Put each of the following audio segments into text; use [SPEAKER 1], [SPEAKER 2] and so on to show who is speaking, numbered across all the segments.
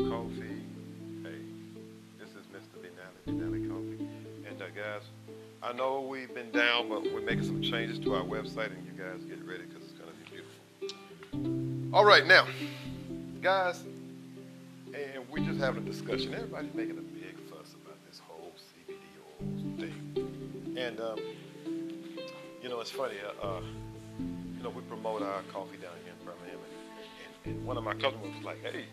[SPEAKER 1] of coffee. Hey, this is Mr. Benally, Benally Coffee. And uh, guys, I know we've been down, but we're making some changes to our website, and you guys get ready because it's going to be beautiful. All right, now, guys, and we're just having a discussion. Everybody's making a big fuss about this whole CBD oils thing. And, um, you know, it's funny. Uh, uh, you know, we promote our coffee down here in Birmingham, and, and, and one of my customers was like, "Hey,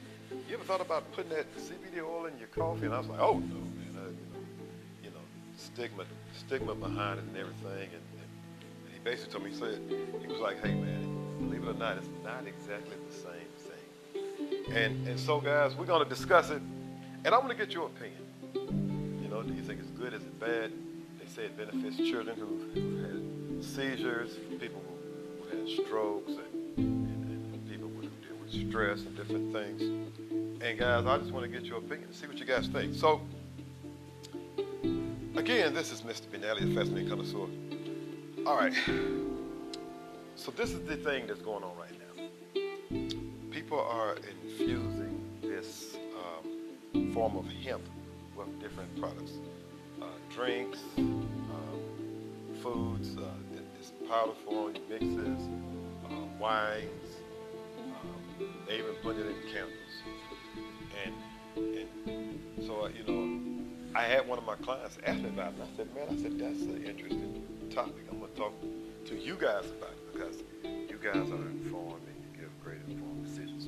[SPEAKER 1] you ever thought about putting that CBD oil in your coffee?" And I was like, "Oh no, man. Uh, you know, you know, stigma, stigma behind it and everything." And, and, and he basically told me, he said, he was like, "Hey, man, believe it or not, it's not exactly the same thing." And and so, guys, we're gonna discuss it, and I want to get your opinion. You know, do you think it's good? Is it bad? They say it benefits children who, who had seizures, people who, who had strokes, and, stress and different things. And guys, I just want to get your opinion and see what you guys think. So, again, this is Mr. Benelli, a fascinating connoisseur. All right. So this is the thing that's going on right now. People are infusing this um, form of hemp with different products, uh, drinks, um, foods, uh, this powder form, mixes, uh, wines. They even put it in candles. And, and so, uh, you know, I had one of my clients ask me about it, and I said, man, I said, that's an interesting topic. I'm going to talk to you guys about it because you guys are informed and you give great informed decisions.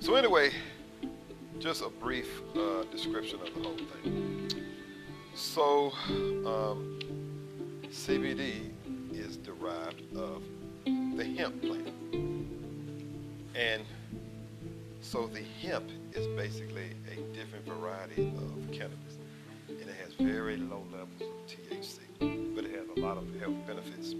[SPEAKER 1] So anyway, just a brief uh, description of the whole thing. So, um, CBD is derived of the hemp plant. And so the hemp is basically a different variety of cannabis. And it has very low levels of THC, but it has a lot of health benefits.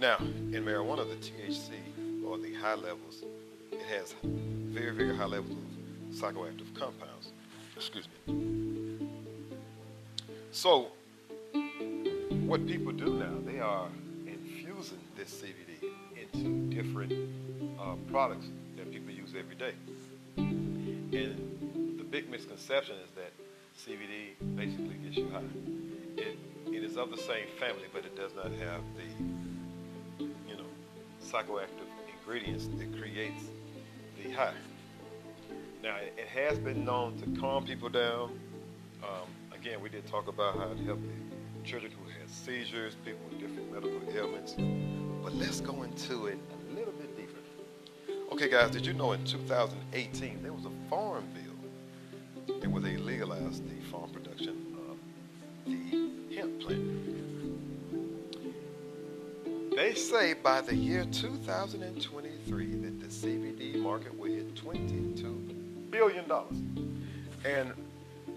[SPEAKER 1] Now, in marijuana, the THC, or the high levels, it has very, very high levels of psychoactive compounds. Excuse me. So, what people do now, they are infusing this CBD into different uh, products that people use every day. And the big misconception is that CBD basically gets you high. It, it is of the same family, but it does not have the, you know, psychoactive ingredients that creates the high. Now, it, has been known to calm people down. Um, again, we did talk about how it helped the children who had seizures, people with different medical ailments. But let's go into it a little bit deeper. Okay, guys, did you know in 2018 there was a farm bill and where they legalized the farm production of the hemp plant? They say by the year 2023 that the CBD market will hit 22 billion dollars, and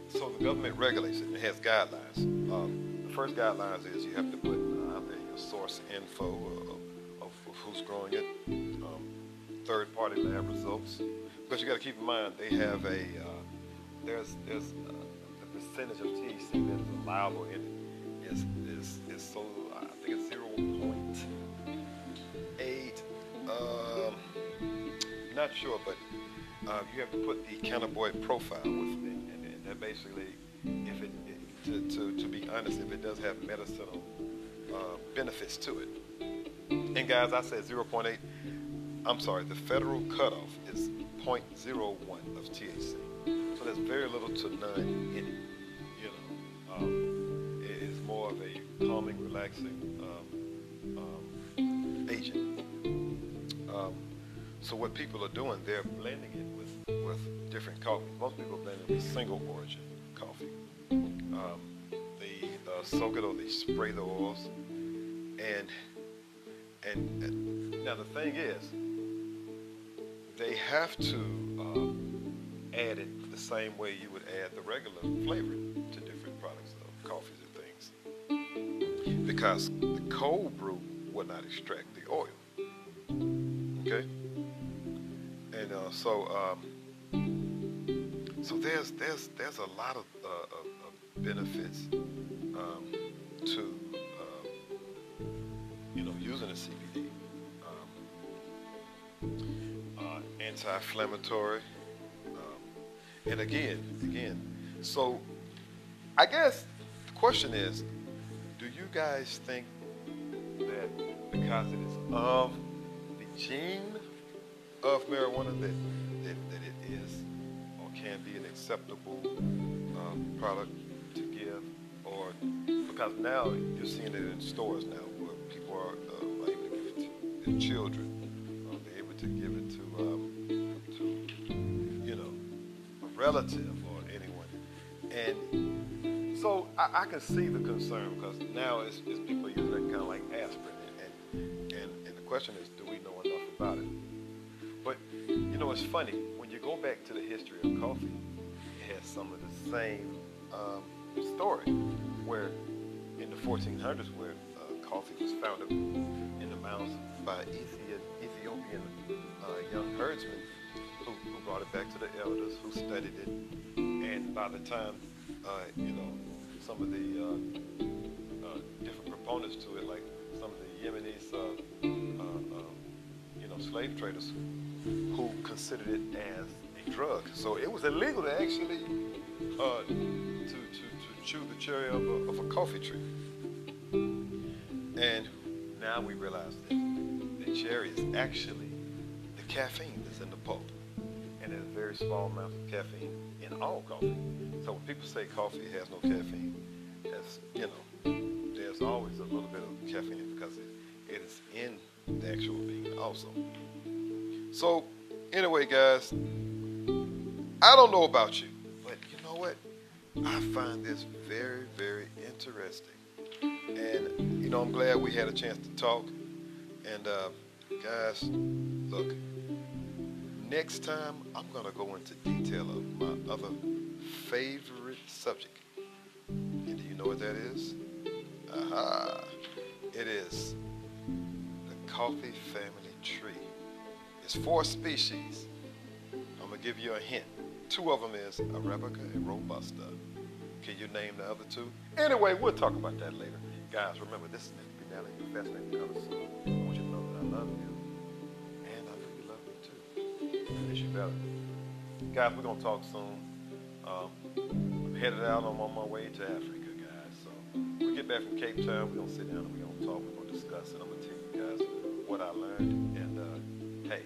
[SPEAKER 1] so the government regulates it. and has guidelines. Um, the first guidelines is you have to put source info of, of, of who's growing it, um, third-party lab results. Because you got to keep in mind they have a uh, there's there's uh, the percentage of THC that is allowable in it is is is so I think it's zero point eight. Um, not sure, but uh, you have to put the cannabinoid profile with it, and, and that basically, if it, it to, to, to be honest, if it does have medicinal uh, benefits to it. And guys, I said 0.8. I'm sorry, the federal cutoff is 0.01 of THC. So there's very little to none in it. You know, um, it is more of a calming, relaxing um, um, agent. Um, so what people are doing, they're blending it with, with different coffees. Most people blend it with single origin soak it or they spray the oils. And, and, now the thing is, they have to uh, add it the same way you would add the regular flavor to different products of coffees and things. Because the cold brew will not extract the oil. Okay? And uh, so, um, so there's there's there's a lot of, uh, of benefits um, to uh, you know using a CBD. Um, uh, anti-inflammatory. Um, and again, again, so I guess the question is, do you guys think that because it is of the gene of marijuana that, that, that it is or can be an acceptable um, product because now you're seeing it in stores now where people are, uh, able to give it to their children, or they're able to give it to, um, to you know, a relative or anyone. And so I, I can see the concern because now it's, it's people using it kind of like aspirin. And, and, and the question is, do we know enough about it? But, you know, it's funny. When you go back to the history of coffee, it has some of the same um, story 1400s where uh, coffee was founded in the mountains by Ethiopian uh, young herdsmen who, who, brought it back to the elders who studied it. And by the time, uh, you know, some of the uh, uh, different proponents to it, like some of the Yemenis, uh, you know, slave traders who considered it as a drug. So it was illegal to actually uh, to, to, to chew the cherry of a, of a coffee tree. And now we realize that the cherry is actually the caffeine that's in the pulp. And there's a very small amounts of caffeine in all coffee. So when people say coffee has no caffeine, that's, you know, there's always a little bit of caffeine because it, it is in the actual bean also. So, anyway, guys, I don't know about you, but you know what? I find this very, very interesting. And, you know, I'm glad we had a chance to talk. And, uh, guys, look, next time I'm going to go into detail of my other favorite subject. And do you know what that is? Aha. It is the coffee family tree. It's four species. I'm going to give you a hint. Two of them is Arabica and Robusta. Can you name the other two? Anyway, we'll talk about that later. Guys, remember, this is Mr. Benelli, your fascinating connoisseur. I want you to know that I love you. And I know you love me too. And it's you better. Guys, we're going to talk soon. Um, I'm headed out. I'm on my way to Africa, guys. So we get back from Cape Town, we're going to sit down and we're going to talk. We're going to discuss And I'm going to tell you guys what I learned. And, uh, hey,